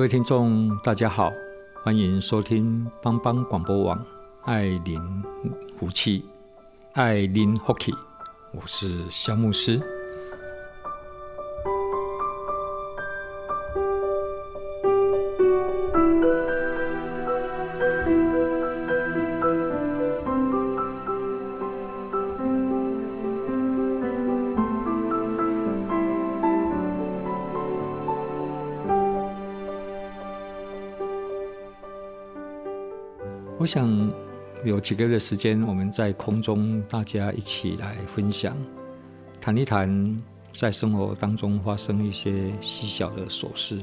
各位听众，大家好，欢迎收听帮帮广播网爱林福气，爱邻福气，我是萧牧师。我想有几个月的时间，我们在空中大家一起来分享，谈一谈在生活当中发生一些细小的琐事，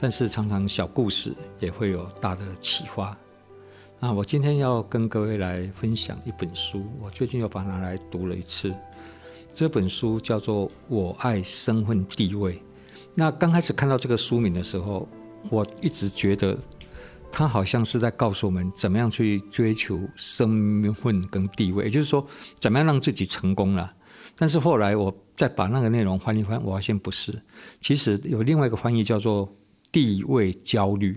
但是常常小故事也会有大的启发。那我今天要跟各位来分享一本书，我最近又把它拿来读了一次。这本书叫做《我爱身份地位》。那刚开始看到这个书名的时候，我一直觉得。他好像是在告诉我们怎么样去追求身份跟地位，也就是说，怎么样让自己成功了。但是后来我再把那个内容翻一翻，我发现不是。其实有另外一个翻译叫做地位焦虑。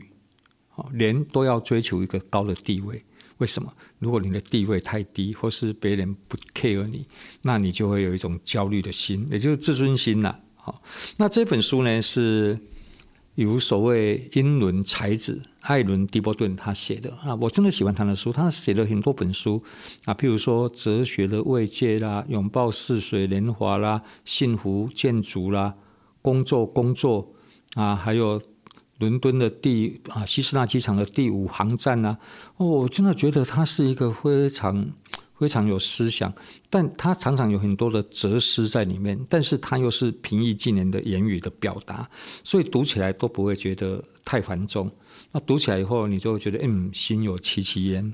人都要追求一个高的地位，为什么？如果你的地位太低，或是别人不 care 你，那你就会有一种焦虑的心，也就是自尊心呐。好，那这本书呢是。有所谓英伦才子艾伦·狄波顿他写的啊，我真的喜欢他的书。他写了很多本书啊，譬如说《哲学的慰藉》啦，《拥抱似水年华》啦，《幸福建筑》啦，《工作工作》啊，还有伦敦的第啊希斯纳机场的第五航站啊。哦，我真的觉得他是一个非常。非常有思想，但他常常有很多的哲思在里面，但是他又是平易近人的言语的表达，所以读起来都不会觉得太繁重。那读起来以后，你就会觉得嗯，心有戚戚焉。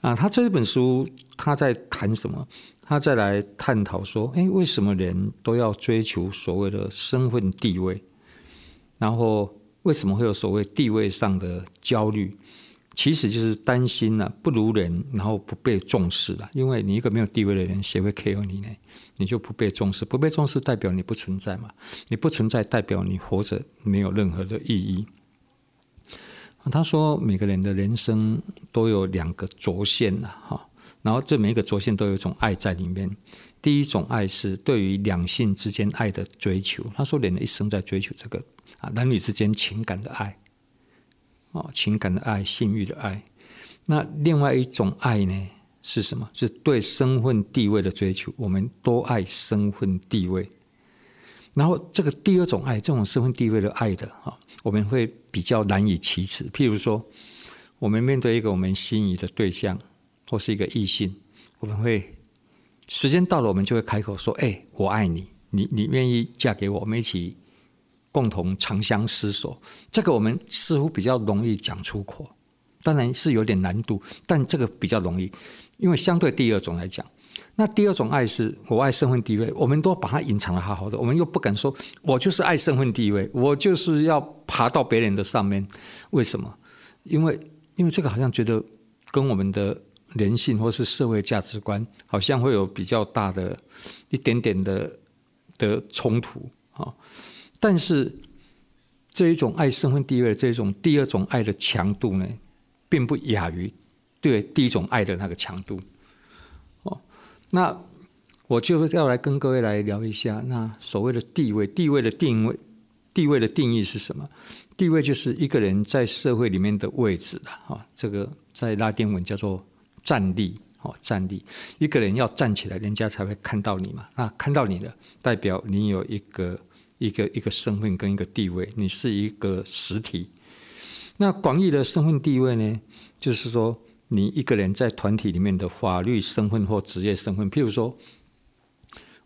啊，他这本书他在谈什么？他再来探讨说，哎，为什么人都要追求所谓的身份地位？然后为什么会有所谓地位上的焦虑？其实就是担心了、啊、不如人，然后不被重视了。因为你一个没有地位的人，谁会 care 你呢？你就不被重视，不被重视代表你不存在嘛？你不存在代表你活着没有任何的意义。他说，每个人的人生都有两个轴线了哈，然后这每一个轴线都有一种爱在里面。第一种爱是对于两性之间爱的追求。他说，人的一生在追求这个啊，男女之间情感的爱。哦，情感的爱，性欲的爱。那另外一种爱呢？是什么？是对身份地位的追求。我们都爱身份地位。然后这个第二种爱，这种身份地位的爱的哈，我们会比较难以启齿。譬如说，我们面对一个我们心仪的对象，或是一个异性，我们会时间到了，我们就会开口说：“哎，我爱你，你你愿意嫁给我？我们一起。”共同长相厮守，这个我们似乎比较容易讲出口，当然是有点难度，但这个比较容易，因为相对第二种来讲，那第二种爱是我爱身份地位，我们都把它隐藏的好好的，我们又不敢说，我就是爱身份地位，我就是要爬到别人的上面，为什么？因为因为这个好像觉得跟我们的人性或是社会价值观好像会有比较大的一点点的的冲突啊。但是这一种爱身份地位的这种第二种爱的强度呢，并不亚于对第一种爱的那个强度。哦，那我就要来跟各位来聊一下，那所谓的地位，地位的定位，地位的定义是什么？地位就是一个人在社会里面的位置了。哈，这个在拉丁文叫做站立。哦，站立，一个人要站起来，人家才会看到你嘛。那看到你了，代表你有一个。一个一个身份跟一个地位，你是一个实体。那广义的身份地位呢，就是说你一个人在团体里面的法律身份或职业身份，譬如说，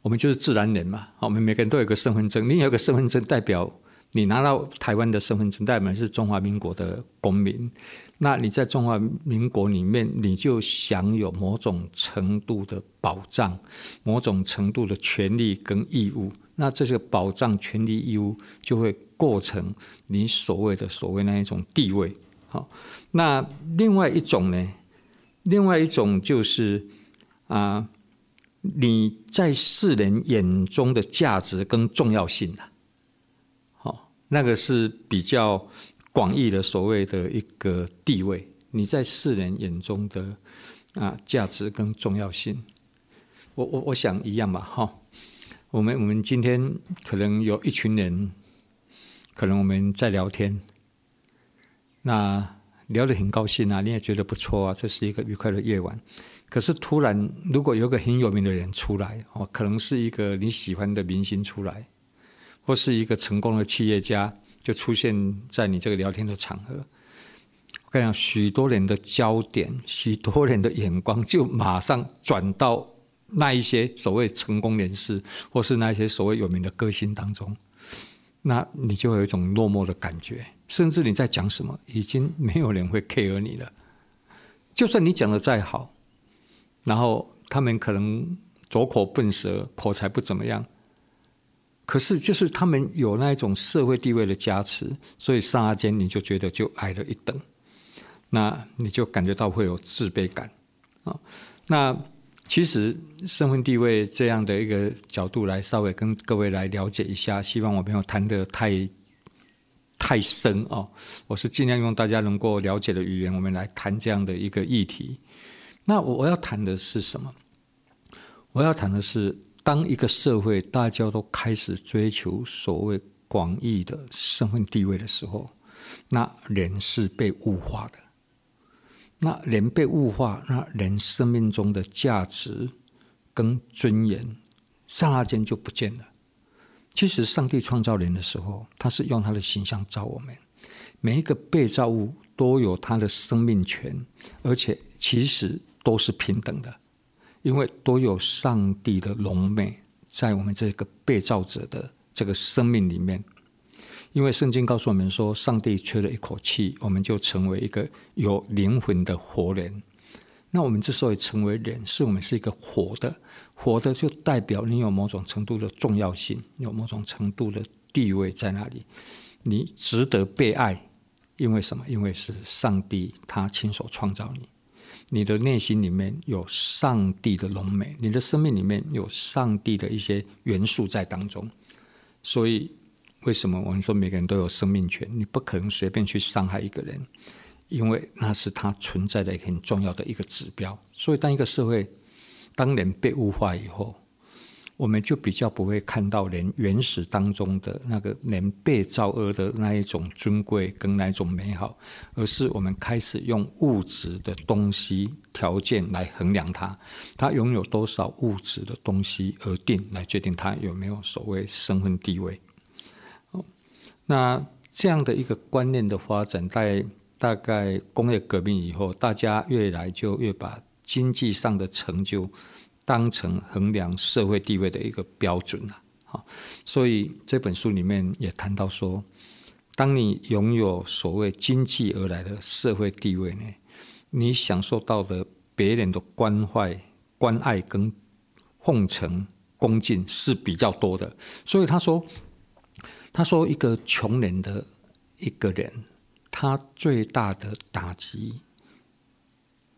我们就是自然人嘛，我们每个人都有个身份证，你有个身份证代表。你拿到台湾的身份证，代表是中华民国的公民。那你在中华民国里面，你就享有某种程度的保障，某种程度的权利跟义务。那这些保障、权利、义务就会构成你所谓的所谓那一种地位。好，那另外一种呢？另外一种就是啊，你在世人眼中的价值跟重要性啊。好那个是比较广义的所谓的一个地位，你在世人眼中的啊价值跟重要性，我我我想一样吧，哈。我们我们今天可能有一群人，可能我们在聊天，那聊得很高兴啊，你也觉得不错啊，这是一个愉快的夜晚。可是突然，如果有个很有名的人出来，哦，可能是一个你喜欢的明星出来。或是一个成功的企业家，就出现在你这个聊天的场合。我跟你讲，许多人的焦点，许多人的眼光，就马上转到那一些所谓成功人士，或是那一些所谓有名的歌星当中。那你就会有一种落寞的感觉，甚至你在讲什么，已经没有人会 care 你了。就算你讲的再好，然后他们可能拙口笨舌，口才不怎么样。可是，就是他们有那一种社会地位的加持，所以刹那间你就觉得就矮了一等，那你就感觉到会有自卑感啊。那其实身份地位这样的一个角度来稍微跟各位来了解一下，希望我没有谈得太太深哦。我是尽量用大家能够了解的语言，我们来谈这样的一个议题。那我我要谈的是什么？我要谈的是。当一个社会大家都开始追求所谓广义的身份地位的时候，那人是被物化的。那人被物化，那人生命中的价值跟尊严，刹那间就不见了。其实上帝创造人的时候，他是用他的形象造我们，每一个被造物都有他的生命权，而且其实都是平等的。因为都有上帝的荣美在我们这个被造者的这个生命里面，因为圣经告诉我们说，上帝吹了一口气，我们就成为一个有灵魂的活人。那我们之所以成为人，是我们是一个活的，活的就代表你有某种程度的重要性，有某种程度的地位在那里，你值得被爱。因为什么？因为是上帝他亲手创造你。你的内心里面有上帝的荣美，你的生命里面有上帝的一些元素在当中，所以为什么我们说每个人都有生命权？你不可能随便去伤害一个人，因为那是他存在的一个很重要的一个指标。所以，当一个社会当人被物化以后，我们就比较不会看到人原始当中的那个人被造恶的那一种尊贵跟那一种美好，而是我们开始用物质的东西条件来衡量他，他拥有多少物质的东西而定来决定他有没有所谓身份地位。那这样的一个观念的发展，在大概工业革命以后，大家越来就越把经济上的成就。当成衡量社会地位的一个标准了，好，所以这本书里面也谈到说，当你拥有所谓经济而来的社会地位呢，你享受到的别人的关怀、关爱跟奉承、恭敬是比较多的。所以他说，他说一个穷人的一个人，他最大的打击。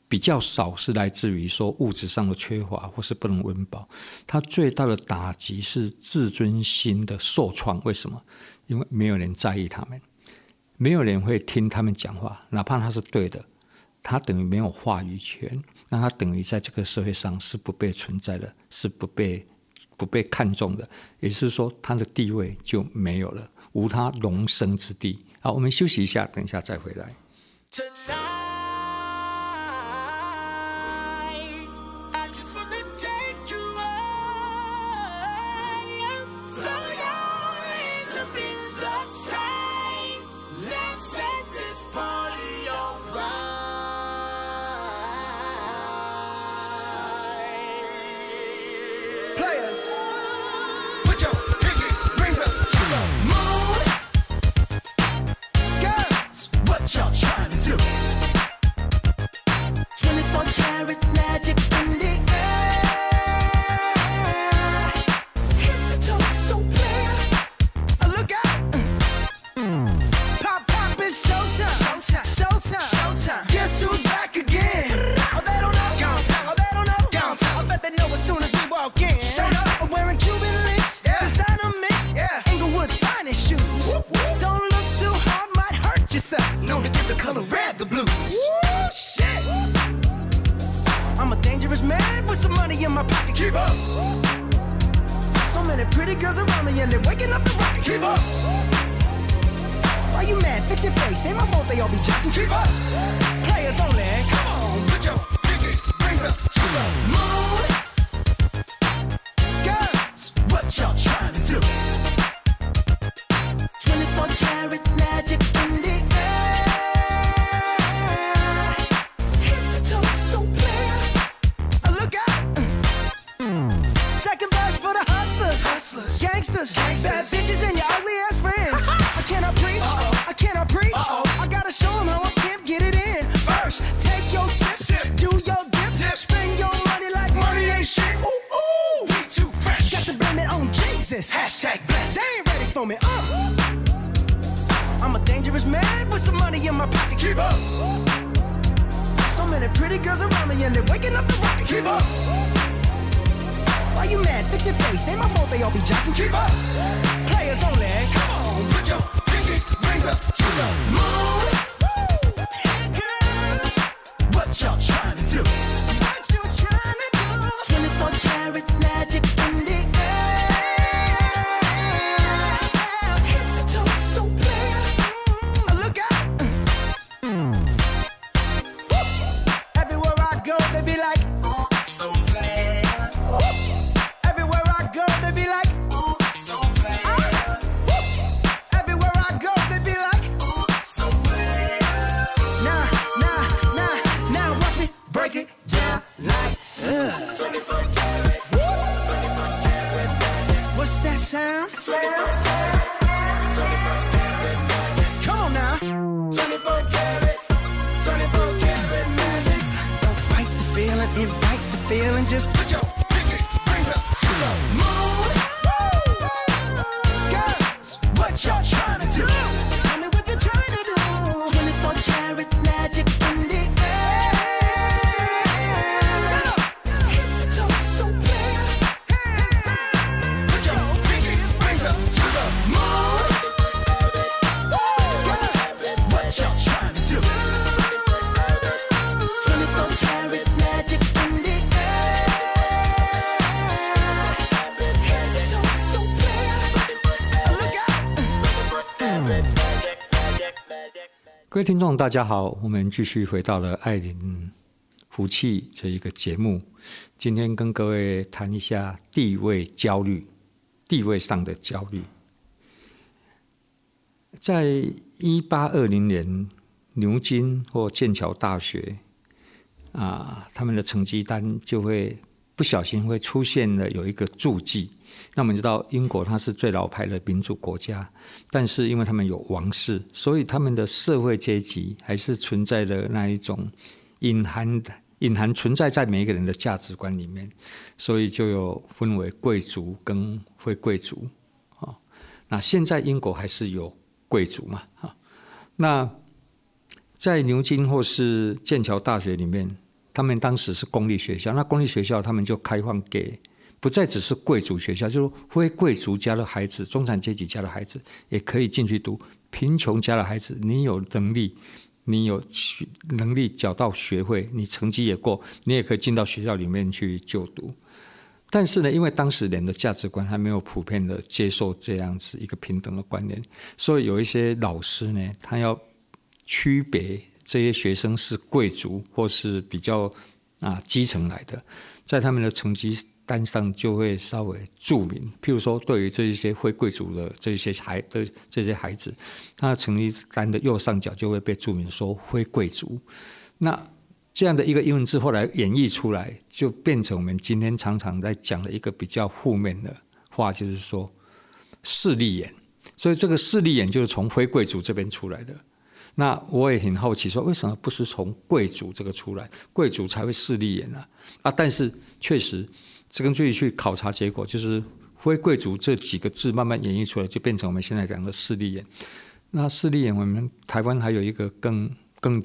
比较少是来自于说物质上的缺乏，或是不能温饱。他最大的打击是自尊心的受创。为什么？因为没有人在意他们，没有人会听他们讲话，哪怕他是对的，他等于没有话语权。那他等于在这个社会上是不被存在的，是不被不被看重的。也是说，他的地位就没有了，无他容身之地。好，我们休息一下，等一下再回来。Y'all trying to do? I'll be jumping. Keep up. 各位听众，大家好，我们继续回到了爱邻福气这一个节目。今天跟各位谈一下地位焦虑，地位上的焦虑。在一八二零年，牛津或剑桥大学啊，他们的成绩单就会不小心会出现了有一个注记。那我们知道，英国它是最老牌的民主国家，但是因为他们有王室，所以他们的社会阶级还是存在的那一种隐含的、隐含存在在每一个人的价值观里面，所以就有分为贵族跟非贵族啊。那现在英国还是有贵族嘛？哈，那在牛津或是剑桥大学里面，他们当时是公立学校，那公立学校他们就开放给。不再只是贵族学校，就是非贵族家的孩子、中产阶级家的孩子也可以进去读。贫穷家的孩子，你有能力，你有能力缴到学费，你成绩也过，你也可以进到学校里面去就读。但是呢，因为当时人的价值观还没有普遍的接受这样子一个平等的观念，所以有一些老师呢，他要区别这些学生是贵族或是比较啊基层来的，在他们的成绩单上就会稍微注明，譬如说，对于这一些非贵族的这些孩的这些孩子，他成绩单的右上角就会被注明说非贵族。那这样的一个英文字后来演绎出来，就变成我们今天常常在讲的一个比较负面的话，就是说势利眼。所以这个势利眼就是从非贵族这边出来的。那我也很好奇，说为什么不是从贵族这个出来，贵族才会势利眼呢？啊，但是确实。这根据去考察结果，就是“非贵族”这几个字慢慢演绎出来，就变成我们现在讲的“势利眼”。那“势利眼”，我们台湾还有一个更更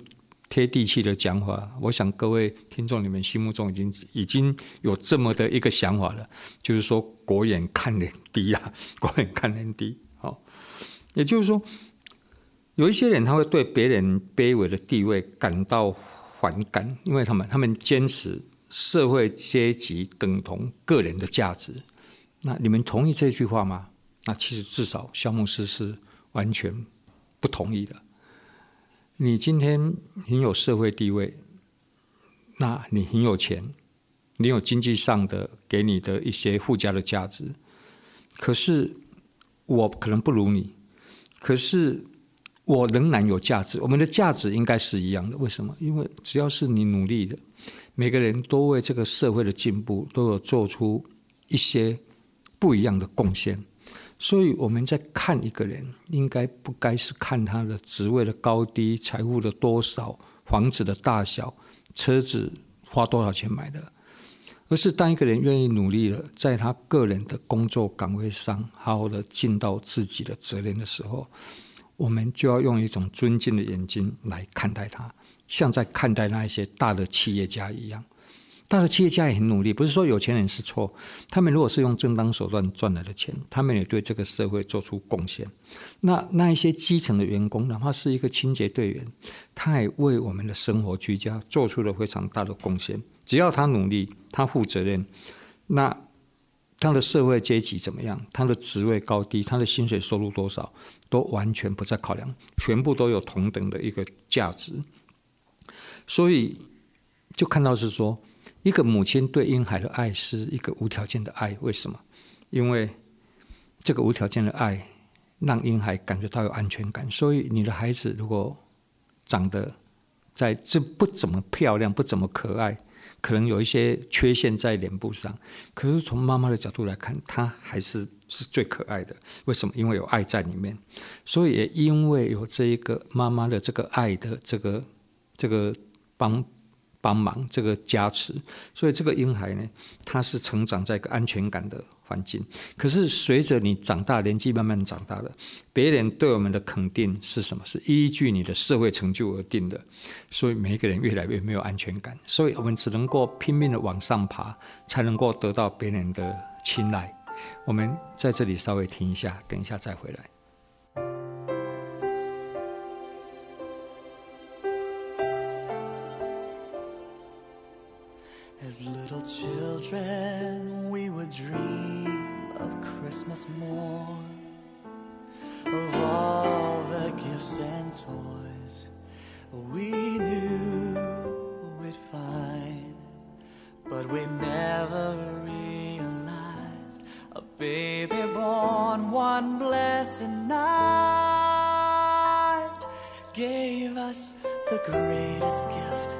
贴地气的讲法。我想各位听众，你们心目中已经已经有这么的一个想法了，就是说“狗眼看人低”啊，“狗眼看人低”。好，也就是说，有一些人他会对别人卑微的地位感到反感，因为他们他们坚持社会阶级等同个人的价值。那你们同意这句话吗？那其实至少肖牧师是完全不同意的。你今天很有社会地位，那你很有钱，你有经济上的给你的一些附加的价值，可是我可能不如你，可是。我仍然有价值，我们的价值应该是一样的。为什么？因为只要是你努力的，每个人都为这个社会的进步都有做出一些不一样的贡献。所以我们在看一个人，应该不该是看他的职位的高低、财富的多少、房子的大小、车子花多少钱买的，而是当一个人愿意努力了，在他个人的工作岗位上好好的尽到自己的责任的时候。我们就要用一种尊敬的眼睛来看待他，像在看待那一些大的企业家一样。大的企业家也很努力，不是说有钱人是错。他们如果是用正当手段赚来的钱，他们也对这个社会做出贡献。那那一些基层的员工，哪怕是一个清洁队员，他也为我们的生活居家做出了非常大的贡献。只要他努力，他负责任，那。他的社会阶级怎么样？他的职位高低，他的薪水收入多少，都完全不在考量，全部都有同等的一个价值。所以就看到是说，一个母亲对婴孩的爱是一个无条件的爱。为什么？因为这个无条件的爱让婴孩感觉到有安全感。所以你的孩子如果长得在这不怎么漂亮，不怎么可爱。可能有一些缺陷在脸部上，可是从妈妈的角度来看，她还是是最可爱的。为什么？因为有爱在里面，所以也因为有这一个妈妈的这个爱的这个这个帮。帮忙这个加持，所以这个婴孩呢，他是成长在一个安全感的环境。可是随着你长大，年纪慢慢长大了，别人对我们的肯定是什么？是依据你的社会成就而定的。所以每一个人越来越没有安全感，所以我们只能够拼命的往上爬，才能够得到别人的青睐。我们在这里稍微停一下，等一下再回来。greatest gift.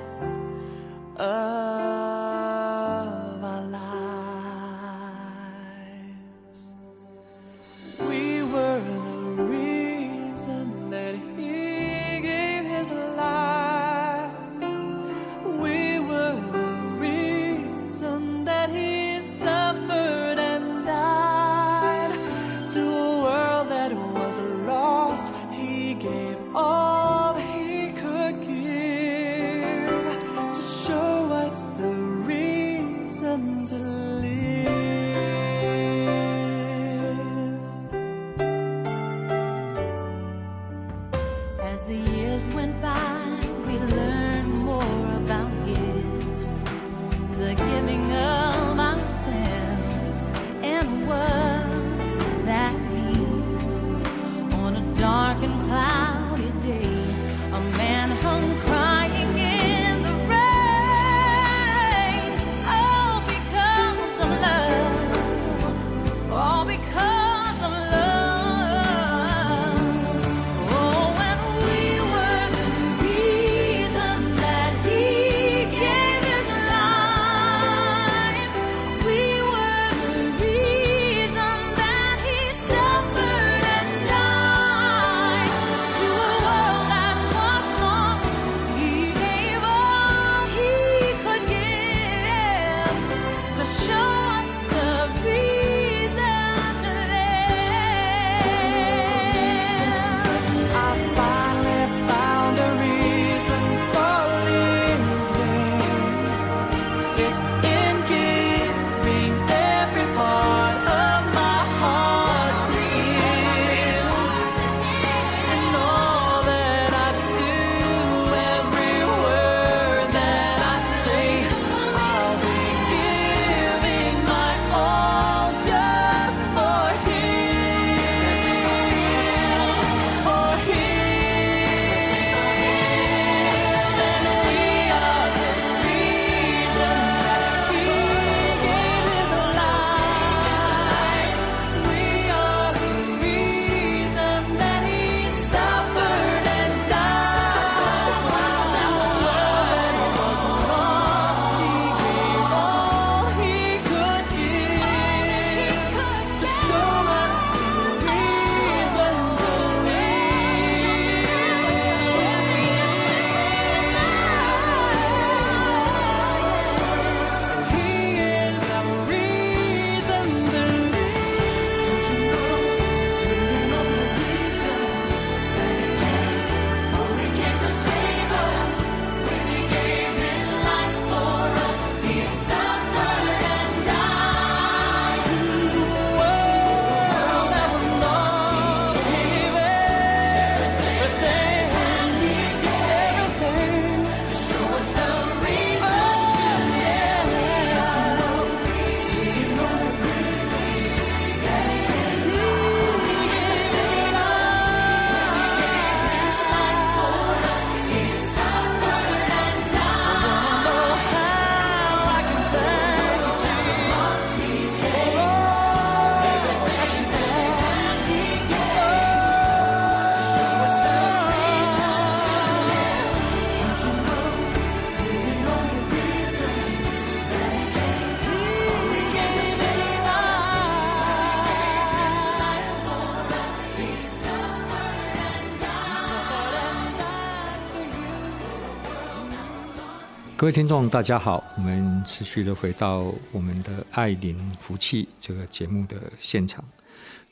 各位听众，大家好，我们持续的回到我们的爱邻福气这个节目的现场。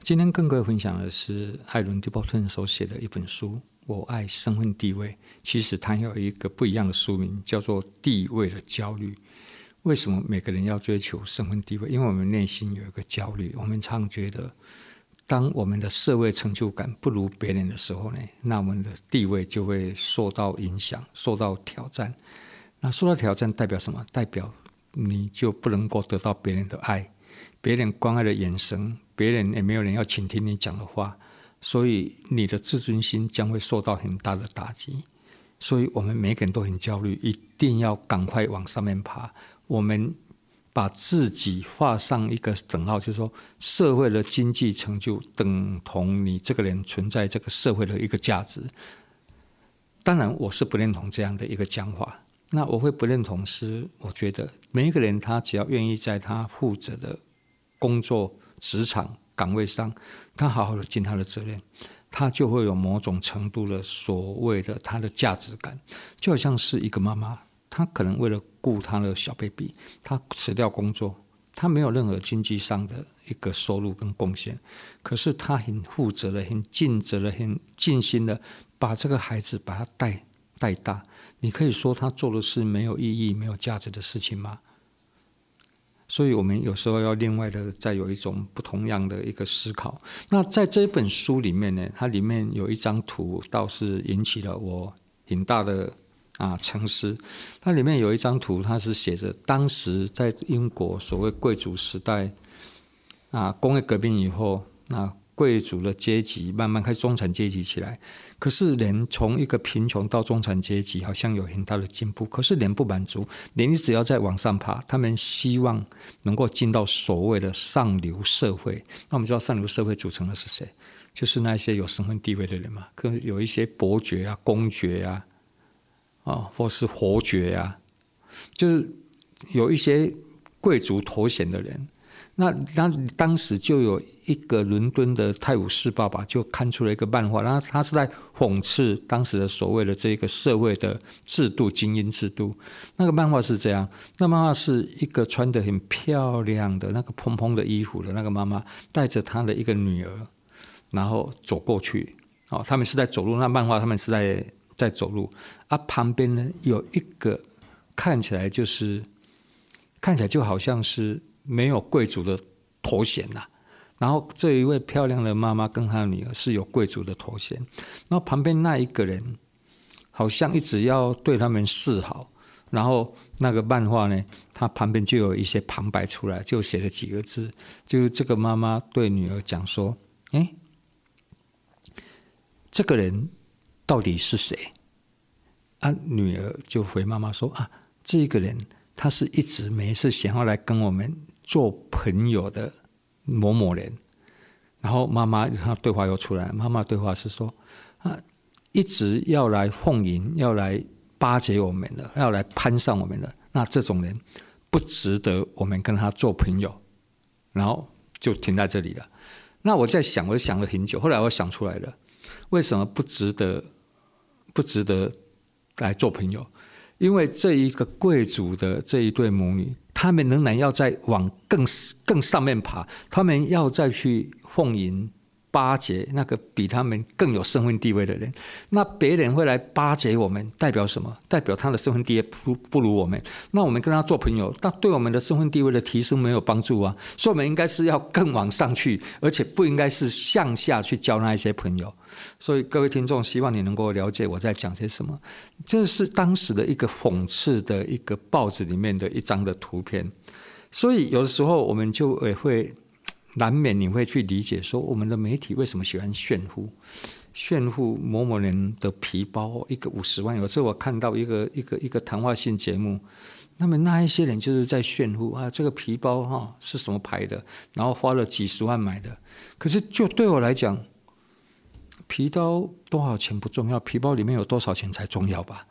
今天跟各位分享的是艾伦·迪波顿所写的一本书《我爱身份地位》。其实它有一个不一样的书名，叫做《地位的焦虑》。为什么每个人要追求身份地位？因为我们内心有一个焦虑，我们常觉得，当我们的社会成就感不如别人的时候呢，那我们的地位就会受到影响，受到挑战。那受到挑战代表什么？代表你就不能够得到别人的爱，别人关爱的眼神，别人也没有人要倾听你讲的话，所以你的自尊心将会受到很大的打击。所以我们每个人都很焦虑，一定要赶快往上面爬。我们把自己画上一个等号，就是说，社会的经济成就等同你这个人存在这个社会的一个价值。当然，我是不认同这样的一个讲法。那我会不认同是，我觉得每一个人他只要愿意在他负责的工作职场岗位上，他好好的尽他的责任，他就会有某种程度的所谓的他的价值感，就好像是一个妈妈，她可能为了顾她的小 baby，她辞掉工作，她没有任何经济上的一个收入跟贡献，可是她很负责的、很尽责的、很尽心的把这个孩子把他带带大。你可以说他做的是没有意义、没有价值的事情吗？所以，我们有时候要另外的再有一种不同样的一个思考。那在这本书里面呢，它里面有一张图，倒是引起了我很大的啊沉思。它里面有一张图，它是写着当时在英国所谓贵族时代啊，工业革命以后啊。贵族的阶级慢慢开始中产阶级起来，可是人从一个贫穷到中产阶级，好像有很大的进步。可是人不满足，人只要再往上爬，他们希望能够进到所谓的上流社会。那我们知道上流社会组成的是谁？就是那些有身份地位的人嘛，跟有一些伯爵啊、公爵啊，啊，或是侯爵啊，就是有一些贵族头衔的人。那当当时就有一个伦敦的《泰晤士报》吧，就看出了一个漫画，然后他是在讽刺当时的所谓的这个社会的制度、精英制度。那个漫画是这样，那漫画是一个穿得很漂亮的那个蓬蓬的衣服的那个妈妈，带着她的一个女儿，然后走过去。哦，他们是在走路，那漫画他们是在在走路，啊，旁边呢有一个看起来就是看起来就好像是。没有贵族的头衔呐，然后这一位漂亮的妈妈跟她女儿是有贵族的头衔，然后旁边那一个人好像一直要对他们示好，然后那个漫画呢，他旁边就有一些旁白出来，就写了几个字，就是这个妈妈对女儿讲说：“哎，这个人到底是谁？”啊，女儿就回妈妈说：“啊，这个人他是一直没事想要来跟我们。”做朋友的某某人，然后妈妈她对话又出来，妈妈对话是说啊，一直要来奉迎，要来巴结我们的，要来攀上我们的，那这种人不值得我们跟他做朋友，然后就停在这里了。那我在想，我想了很久，后来我想出来了，为什么不值得，不值得来做朋友？因为这一个贵族的这一对母女。他们仍然要再往更更上面爬，他们要再去奉迎、巴结那个比他们更有身份地位的人。那别人会来巴结我们，代表什么？代表他的身份地位不不如我们。那我们跟他做朋友，那对我们的身份地位的提升没有帮助啊。所以，我们应该是要更往上去，而且不应该是向下去交那一些朋友。所以，各位听众，希望你能够了解我在讲些什么。这是当时的一个讽刺的一个报纸里面的一张的图片。所以，有的时候我们就也会难免你会去理解说，我们的媒体为什么喜欢炫富？炫富某某人的皮包一个五十万。有次我看到一个一个一个谈话性节目，那么那一些人就是在炫富啊，这个皮包哈是什么牌的，然后花了几十万买的。可是，就对我来讲，皮包多少钱不重要，皮包里面有多少钱才重要吧？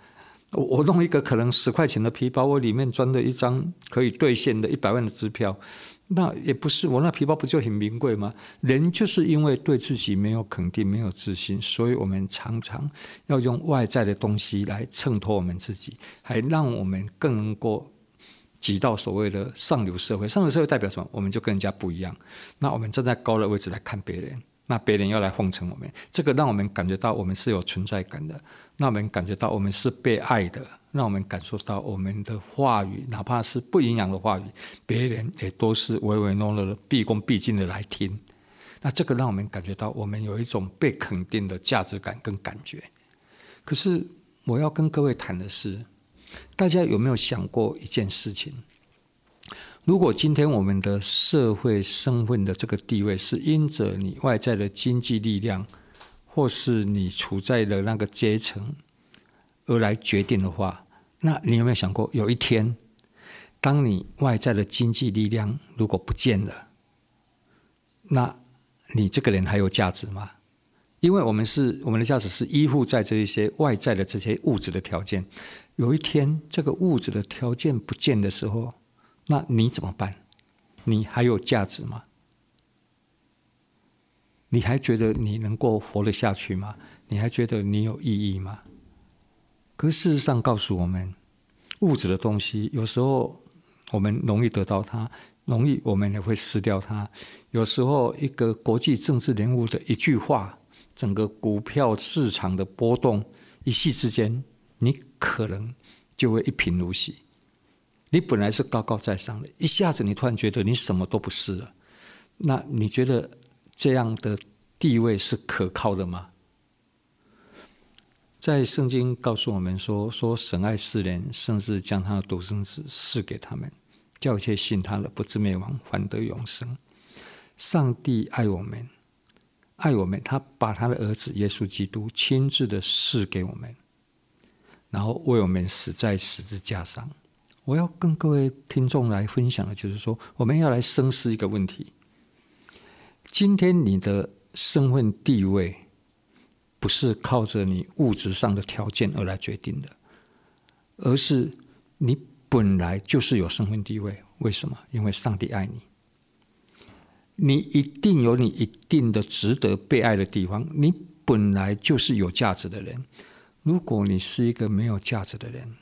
我我弄一个可能十块钱的皮包，我里面装的一张可以兑现的一百万的支票，那也不是，我那皮包不就很名贵吗？人就是因为对自己没有肯定、没有自信，所以我们常常要用外在的东西来衬托我们自己，还让我们更能够挤到所谓的上流社会。上流社会代表什么？我们就跟人家不一样。那我们站在高的位置来看别人，那别人要来奉承我们，这个让我们感觉到我们是有存在感的，让我们感觉到我们是被爱的。让我们感受到我们的话语，哪怕是不营养的话语，别人也都是唯唯诺诺的、毕恭毕敬的来听。那这个让我们感觉到我们有一种被肯定的价值感跟感觉。可是我要跟各位谈的是，大家有没有想过一件事情？如果今天我们的社会身份的这个地位是因着你外在的经济力量，或是你处在的那个阶层，而来决定的话，那你有没有想过，有一天，当你外在的经济力量如果不见了，那你这个人还有价值吗？因为我们是我们的价值是依附在这一些外在的这些物质的条件。有一天，这个物质的条件不见的时候，那你怎么办？你还有价值吗？你还觉得你能够活得下去吗？你还觉得你有意义吗？可是事实上告诉我们，物质的东西有时候我们容易得到它，容易我们也会失掉它。有时候一个国际政治人物的一句话，整个股票市场的波动，一夕之间，你可能就会一贫如洗。你本来是高高在上的，一下子你突然觉得你什么都不是了。那你觉得这样的地位是可靠的吗？在圣经告诉我们说：“说神爱世人，甚至将他的独生子赐给他们，叫一切信他的不至灭亡，反得永生。”上帝爱我们，爱我们，他把他的儿子耶稣基督亲自的赐给我们，然后为我们死在十字架上。我要跟各位听众来分享的，就是说，我们要来深思一个问题：今天你的身份地位。不是靠着你物质上的条件而来决定的，而是你本来就是有身份地位。为什么？因为上帝爱你，你一定有你一定的值得被爱的地方。你本来就是有价值的人。如果你是一个没有价值的人，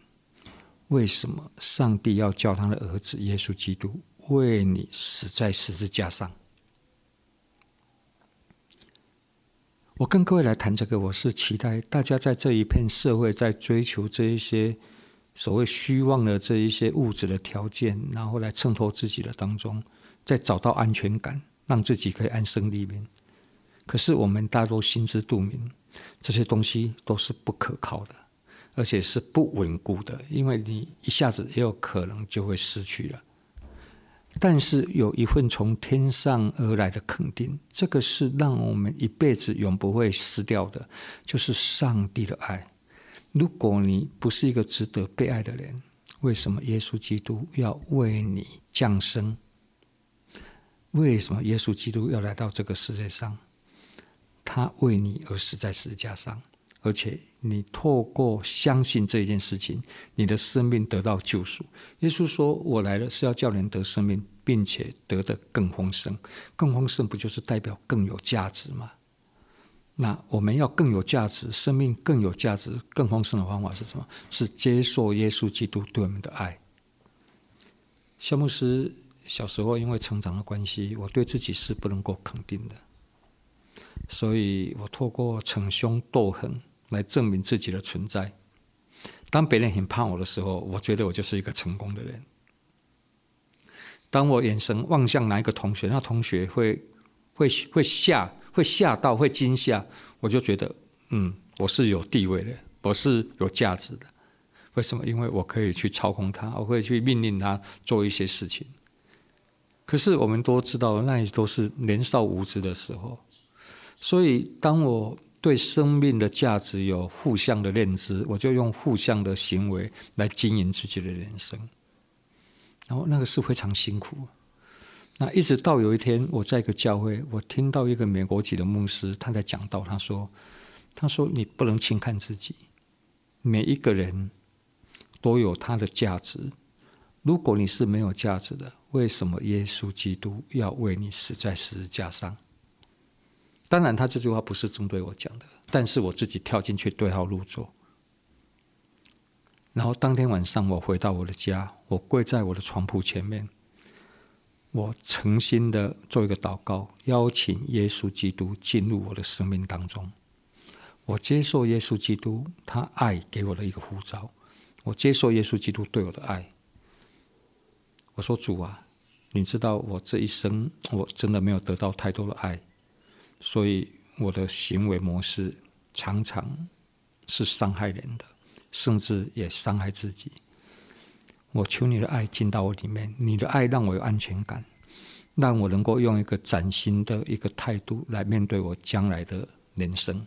为什么上帝要叫他的儿子耶稣基督为你死在十字架上？我跟各位来谈这个，我是期待大家在这一片社会，在追求这一些所谓虚妄的这一些物质的条件，然后来衬托自己的当中，再找到安全感，让自己可以安身立命。可是我们大多心知肚明，这些东西都是不可靠的，而且是不稳固的，因为你一下子也有可能就会失去了。但是有一份从天上而来的肯定，这个是让我们一辈子永不会失掉的，就是上帝的爱。如果你不是一个值得被爱的人，为什么耶稣基督要为你降生？为什么耶稣基督要来到这个世界上？他为你而死在十字架上，而且你透过相信这件事情，你的生命得到救赎。耶稣说：“我来了是要叫人得生命，并且得的更丰盛。更丰盛不就是代表更有价值吗？那我们要更有价值，生命更有价值、更丰盛的方法是什么？是接受耶稣基督对我们的爱。”肖牧师小时候因为成长的关系，我对自己是不能够肯定的，所以我透过逞凶斗狠。来证明自己的存在。当别人很怕我的时候，我觉得我就是一个成功的人。当我眼神望向哪一个同学，那同学会会会吓，会吓到，会惊吓，我就觉得，嗯，我是有地位的，我是有价值的。为什么？因为我可以去操控他，我会去命令他做一些事情。可是我们都知道，那也都是年少无知的时候。所以当我对生命的价值有互相的认知，我就用互相的行为来经营自己的人生，然后那个是非常辛苦。那一直到有一天，我在一个教会，我听到一个美国籍的牧师他在讲道，他说：“他说你不能轻看自己，每一个人都有他的价值。如果你是没有价值的，为什么耶稣基督要为你死在十字架上？当然，他这句话不是针对我讲的，但是我自己跳进去对号入座。然后当天晚上，我回到我的家，我跪在我的床铺前面，我诚心的做一个祷告，邀请耶稣基督进入我的生命当中。我接受耶稣基督他爱给我的一个呼召，我接受耶稣基督对我的爱。我说主啊，你知道我这一生我真的没有得到太多的爱。所以我的行为模式常常是伤害人的，甚至也伤害自己。我求你的爱进到我里面，你的爱让我有安全感，让我能够用一个崭新的一个态度来面对我将来的人生。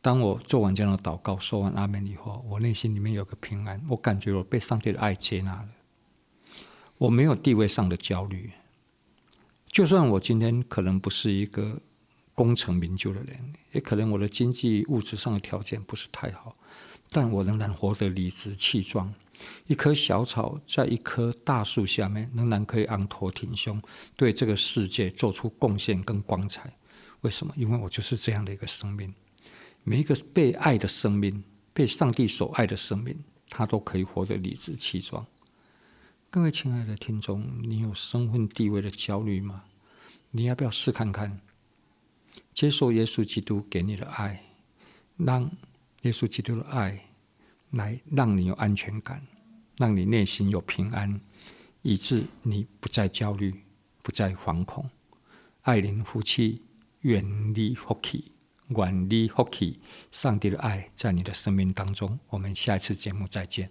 当我做完这样的祷告，说完阿门以后，我内心里面有个平安，我感觉我被上帝的爱接纳了。我没有地位上的焦虑，就算我今天可能不是一个。功成名就的人，也可能我的经济物质上的条件不是太好，但我仍然活得理直气壮。一棵小草在一棵大树下面，仍然可以昂头挺胸，对这个世界做出贡献跟光彩。为什么？因为我就是这样的一个生命。每一个被爱的生命，被上帝所爱的生命，他都可以活得理直气壮。各位亲爱的听众，你有身份地位的焦虑吗？你要不要试看看？接受耶稣基督给你的爱，让耶稣基督的爱来让你有安全感，让你内心有平安，以致你不再焦虑，不再惶恐。爱邻福气，远离福气，远离福气。上帝的爱在你的生命当中。我们下一次节目再见。